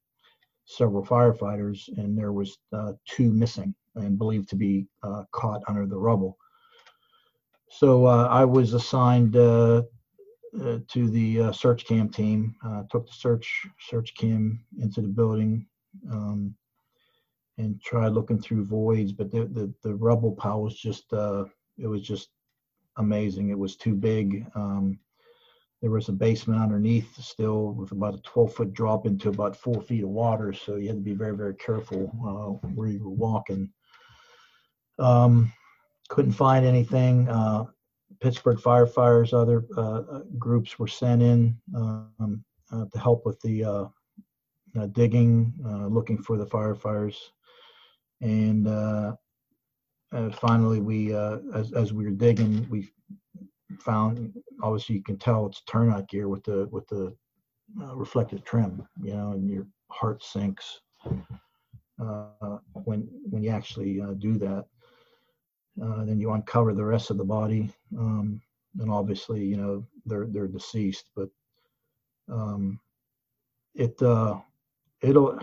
several firefighters, and there was uh, two missing and believed to be uh, caught under the rubble. So I was assigned to the search cam team. took the search search cam into the building. Um, and tried looking through voids, but the the, the rubble pile was just uh, it was just amazing. It was too big. Um, there was a basement underneath still with about a 12 foot drop into about four feet of water, so you had to be very very careful uh, where you were walking. Um, couldn't find anything. Uh, Pittsburgh firefighters, other uh, groups were sent in um, uh, to help with the uh, uh, digging, looking for the firefighters and uh, uh, finally we uh, as, as we were digging we found obviously you can tell it's turnout gear with the with the uh, reflective trim you know and your heart sinks uh, when when you actually uh, do that. Then you uncover the rest of the body um, and obviously you know they're they're deceased but um, it it'll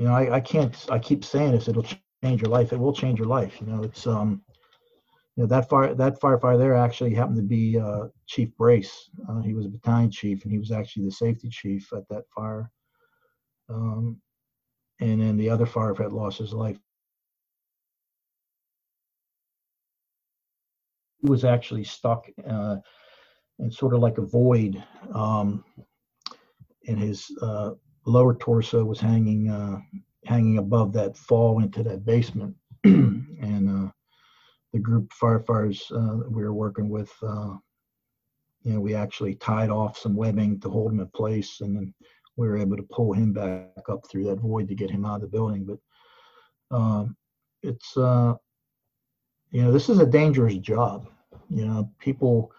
you know, I, I can't, I keep saying this, it'll change your life. It will change your life. You know, it's, um, you know, that fire, that firefighter there actually happened to be uh, Chief Brace. Uh, he was a battalion chief and he was actually the safety chief at that fire. Um, and then the other firefighter lost his life. He was actually stuck uh, in sort of like a void. Um, and his uh, lower torso was hanging uh, hanging above that fall into that basement, and uh, the group of firefighters uh, we were working with, uh, you know, we actually tied off some webbing to hold him in place, and then we were able to pull him back up through that void to get him out of the building. But um, it's uh, you know this is a dangerous job. You know, people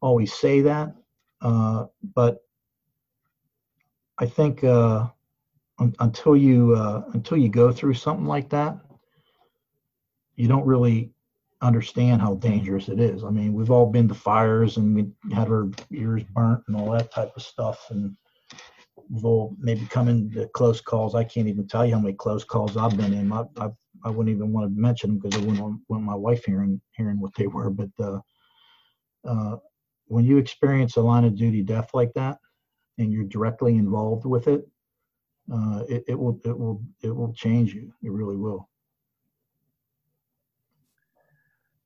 always say that, uh, but I think uh, un- until you uh, until you go through something like that, you don't really understand how dangerous it is. I mean, we've all been to fires and we had our ears burnt and all that type of stuff, and we've all maybe come into close calls. I can't even tell you how many close calls I've been in. I I, I wouldn't even want to mention them because I wouldn't want, my wife hearing hearing what they were. But uh, uh, when you experience a line of duty death like that, and you're directly involved with it, uh, it, it will it will it will change you. It really will.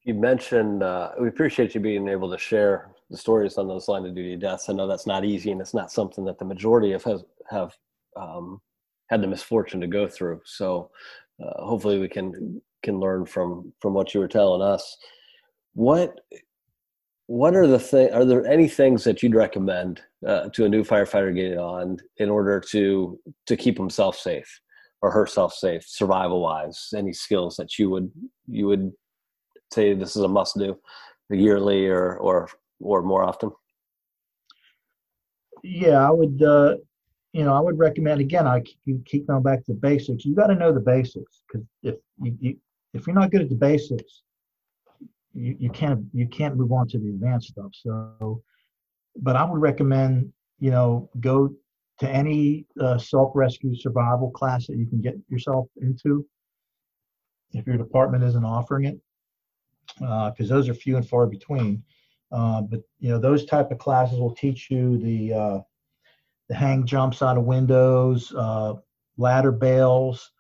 You mentioned uh, we appreciate you being able to share the stories on those line of duty deaths. I know that's not easy, and it's not something that the majority of has have um, had the misfortune to go through. So uh, hopefully, we can can learn from from what you were telling us. What what are the thing? Are there any things that you'd recommend uh, to a new firefighter getting on in order to to keep himself safe or herself safe, survival wise? Any skills that you would you would say this is a must do yearly or or or more often? Yeah, I would. Uh, you know, I would recommend again. I keep, keep going back to the basics. You got to know the basics because if you, you if you're not good at the basics, you, can't you can't move on to the advanced stuff. So, but I would recommend you know go to any uh, self rescue survival class that you can get yourself into. If your department isn't offering it, because uh, those are few and far between. Uh, but you know those type of classes will teach you the uh, the hang jumps out of windows, uh, ladder bails,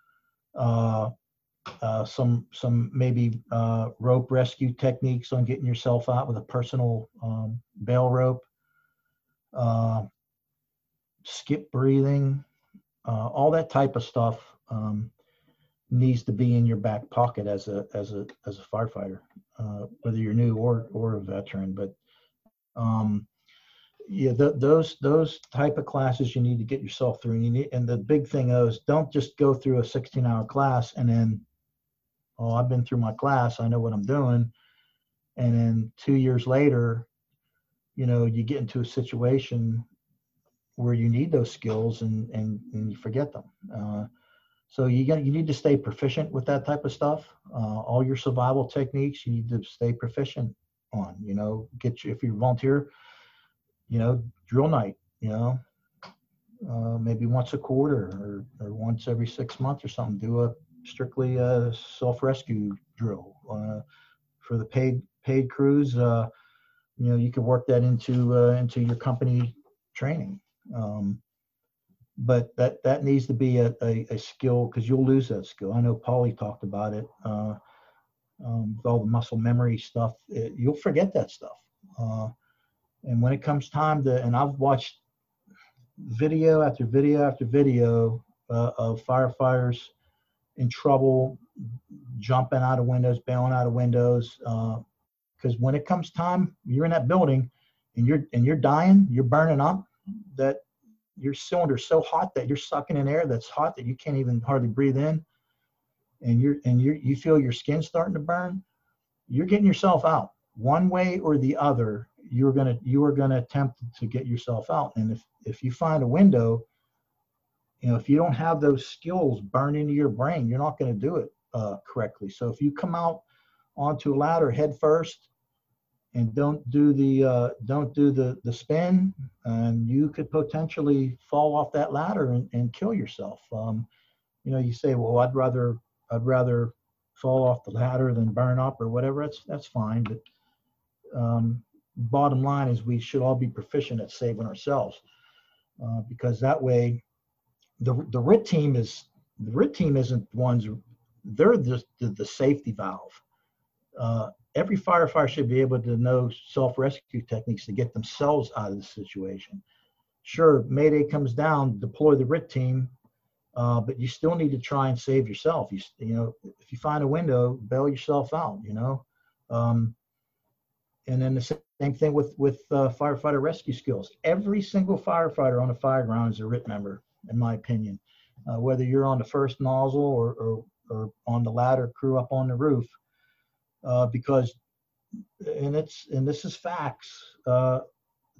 uh, uh, some some maybe rope rescue techniques on getting yourself out with a personal um, bail rope, skip breathing, all that type of stuff. Um, needs to be in your back pocket as a as a as a firefighter, uh, whether you're new or or a veteran. But um, yeah, th- those those type of classes you need to get yourself through. And, you need, and the big thing is, don't just go through a 16-hour class and then, oh, I've been through my class, I know what I'm doing, and then two years later, you know, you get into a situation where you need those skills and and, and you forget them. Uh, so you got you need to stay proficient with that type of stuff. Uh, all your survival techniques you need to stay proficient on. You know, get you if you volunteer, you know, drill night. You know, uh, maybe once a quarter or, or once every six months or something. Do a strictly a self rescue drill uh, for the paid paid crews. Uh, you know, you could work that into uh, into your company training. Um, but that that needs to be a, a, a skill because you'll lose that skill. I know Paulie talked about it uh, um, with all the muscle memory stuff. It, you'll forget that stuff, uh, and when it comes time to, and I've watched video after video after video uh, of firefighters in trouble, jumping out of windows, bailing out of windows, because uh, when it comes time, you're in that building, and you're and you're dying, you're burning up. That your cylinder's so hot that you're sucking in air that's hot that you can't even hardly breathe in and you're and you you feel your skin starting to burn you're getting yourself out one way or the other you're gonna you are gonna attempt to get yourself out and if if you find a window you know if you don't have those skills burned into your brain you're not going to do it uh, correctly so if you come out onto a ladder head first and don't do the uh, don't do the the spin, and you could potentially fall off that ladder and, and kill yourself. Um, you know, you say, well, I'd rather I'd rather fall off the ladder than burn up or whatever. That's that's fine, but um, bottom line is we should all be proficient at saving ourselves uh, because that way the the RIT team is the RIT team isn't the ones they're the the, the safety valve. Uh, every firefighter should be able to know self-rescue techniques to get themselves out of the situation. Sure, Mayday comes down, deploy the RIT team, uh, but you still need to try and save yourself. You, you know, if you find a window, bail yourself out. You know, um, and then the same thing with with uh, firefighter rescue skills. Every single firefighter on a fire ground is a RIT member, in my opinion. Uh, whether you're on the first nozzle or, or or on the ladder crew up on the roof uh, because and it's and this is facts uh,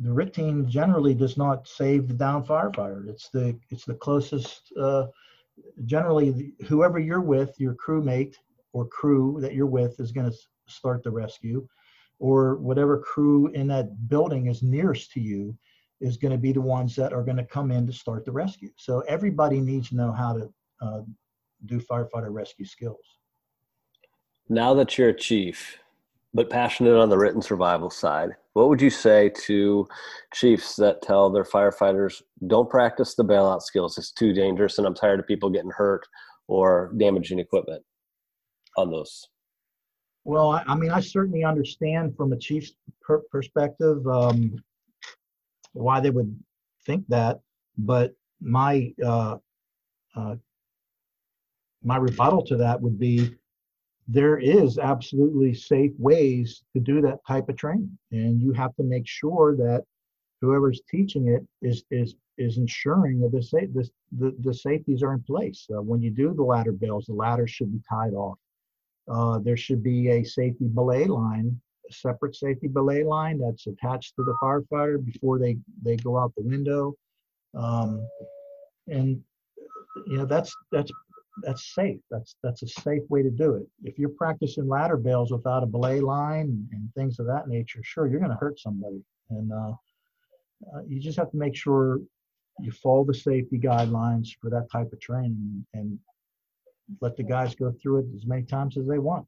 the RIT team generally does not save the down firefighter it's the it's the closest uh, generally the, whoever you're with your crewmate or crew that you're with is going to start the rescue or whatever crew in that building is nearest to you is going to be the ones that are going to come in to start the rescue. So everybody needs to know how to uh, do firefighter rescue skills. Now that you're a chief, but passionate on the RIT and survival side, what would you say to chiefs that tell their firefighters, don't practice the bailout skills? It's too dangerous, and I'm tired of people getting hurt or damaging equipment on those? Well, I, I mean, I certainly understand from a chief's per- perspective. Um, why they would think that, but my uh, uh, my rebuttal to that would be there is absolutely safe ways to do that type of training, and you have to make sure that whoever's teaching it is is is ensuring that the safe this the, the safeties are in place. Uh, when you do the ladder bails, the ladder should be tied off. Uh, there should be a safety belay line separate safety belay line that's attached to the firefighter before they, they go out the window. Um, and you know that's that's that's safe. That's that's a safe way to do it. If you're practicing ladder bails without a belay line and things of that nature, sure you're going to hurt somebody, and uh, uh, you just have to make sure you follow the safety guidelines for that type of training and let the guys go through it as many times as they want.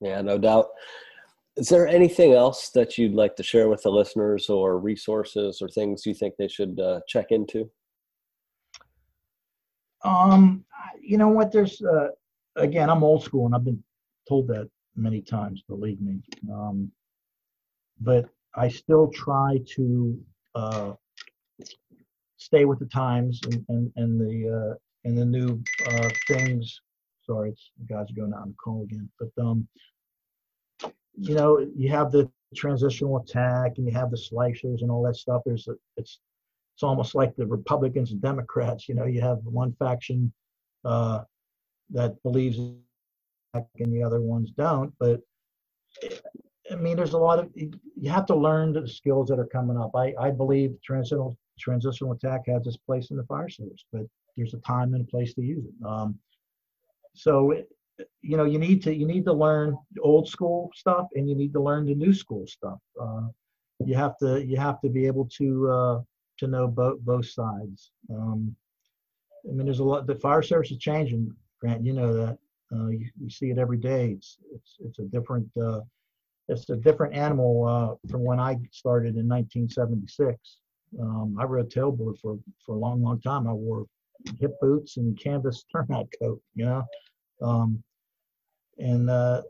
Yeah, no doubt. Is there anything else that you'd like to share with the listeners or resources or things you think they should uh, check into? Um, you know what? There's, uh, again, I'm old school and I've been told that many times, believe me. Um, but I still try to uh, stay with the times and, and, and the uh, and the new uh, things Sorry, it's the guys are going out on the call again. But um, you know, you have the transitional attack and you have the slicers and all that stuff. There's a, it's it's almost like the Republicans and Democrats. You know, you have one faction uh, that believes and the other ones don't. But I mean, there's a lot of you have to learn the skills that are coming up. I I believe transitional transitional attack has its place in the fire service, but there's a time and a place to use it. Um, so you know you need to you need to learn old school stuff and you need to learn the new school stuff. Uh, you have to you have to be able to uh, to know both both sides. Um, i mean there's a lot the fire service is changing grant you know that. Uh, you, you, see it every day. It's it's it's a different uh, it's a different animal uh, from when i started in 1976 um, i rode tailboard for for a long long time. I wore hip boots and canvas turnout coat you know um, and uh,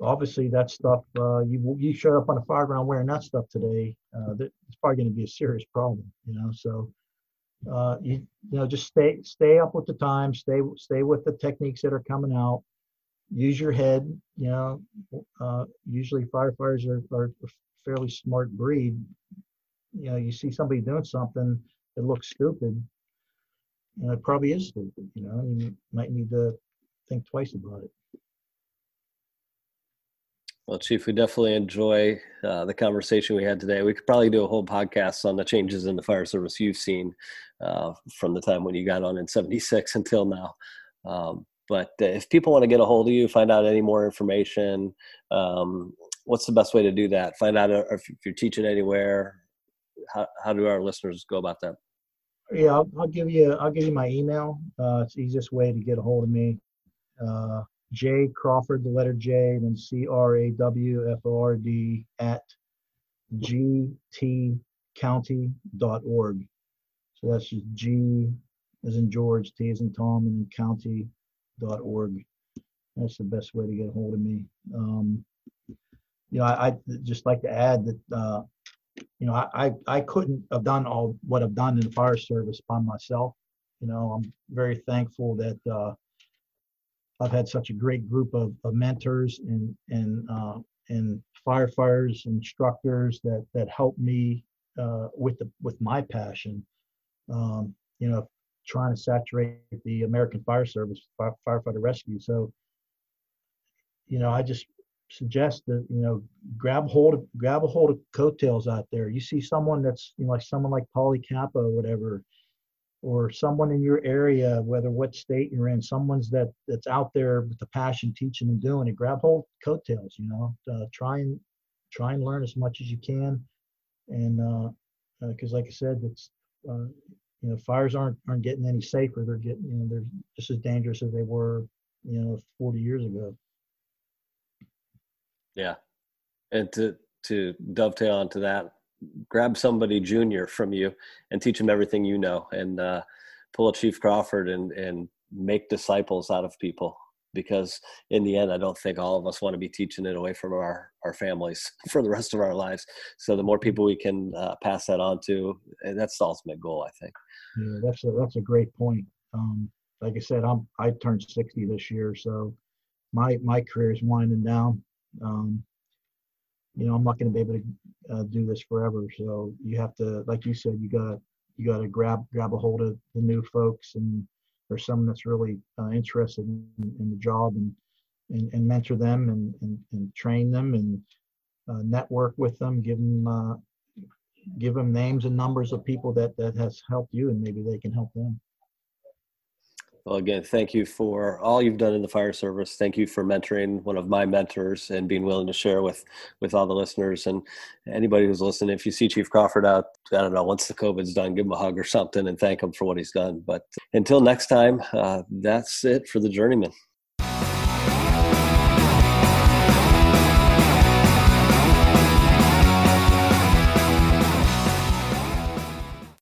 obviously, that stuff uh, you you show up on a fire ground wearing that stuff today, uh, it's probably going to be a serious problem. You know, so uh, you you know just stay stay up with the times, stay stay with the techniques that are coming out. Use your head. You know, uh, usually firefighters are, are a fairly smart breed. You know, you see somebody doing something that looks stupid, and it probably is stupid. You know, you might need to think twice about it. Well, Chief, we definitely enjoy uh, the conversation we had today. We could probably do a whole podcast on the changes in the fire service you've seen uh, from the time when you got on in 76 until now. Um, but uh, if people want to get a hold of you, find out any more information, um, what's the best way to do that? Find out if you're teaching anywhere. How, how do our listeners go about that? Yeah, I'll, I'll give you I'll give you my email. Uh, it's the easiest way to get a hold of me uh, J Crawford, the letter J, and then C R A W F O R D at gtcounty.org. So that's just G as in George, T as in Tom, and then county.org. That's the best way to get a hold of me. Um, you know, I, I just like to add that, uh, you know, I, I couldn't have done all what I've done in the fire service by myself. You know, I'm very thankful that uh, I've had such a great group of, of mentors and and uh, and firefighters, instructors that that help me uh, with the with my passion. Um, you know, trying to saturate the American Fire Service fire, firefighter rescue. So, you know, I just suggest that you know grab hold of grab a hold of coattails out there. You see someone that's you know like someone like Kappa or whatever, or someone in your area, whether what state you're in, someone's that that's out there with the passion teaching and doing it. Grab hold coattails. You know, uh, try and try and learn as much as you can, and because uh, uh, like I said, it's uh, you know fires aren't aren't getting any safer. They're getting you know they're just as dangerous as they were you know 40 years ago. Yeah, and to to dovetail onto that, grab somebody junior from you and teach them everything you know, and uh, pull a Chief Crawford and and make disciples out of people. Because in the end, I don't think all of us want to be teaching it away from our our families for the rest of our lives. So the more people we can uh, pass that on to, that's the ultimate goal, I think. Yeah, that's a that's a great point. Um, like I said, I'm I turned 60 this year, so my my career is winding down um, you know, I'm not going to be able to uh, do this forever. So you have to, like you said, you got you got to grab grab a hold of the new folks and or someone that's really uh, interested in, in, the job and, and and mentor them and and, and train them and uh, network with them, give them uh, give them names and numbers of people that that has helped you and maybe they can help them. Well, again, thank you for all you've done in the fire service. Thank you for mentoring one of my mentors and being willing to share with with all the listeners and anybody who's listening. If you see Chief Crawford out, I don't know, once the COVID's done, give him a hug or something and thank him for what he's done. But until next time, uh, that's it for the journeyman.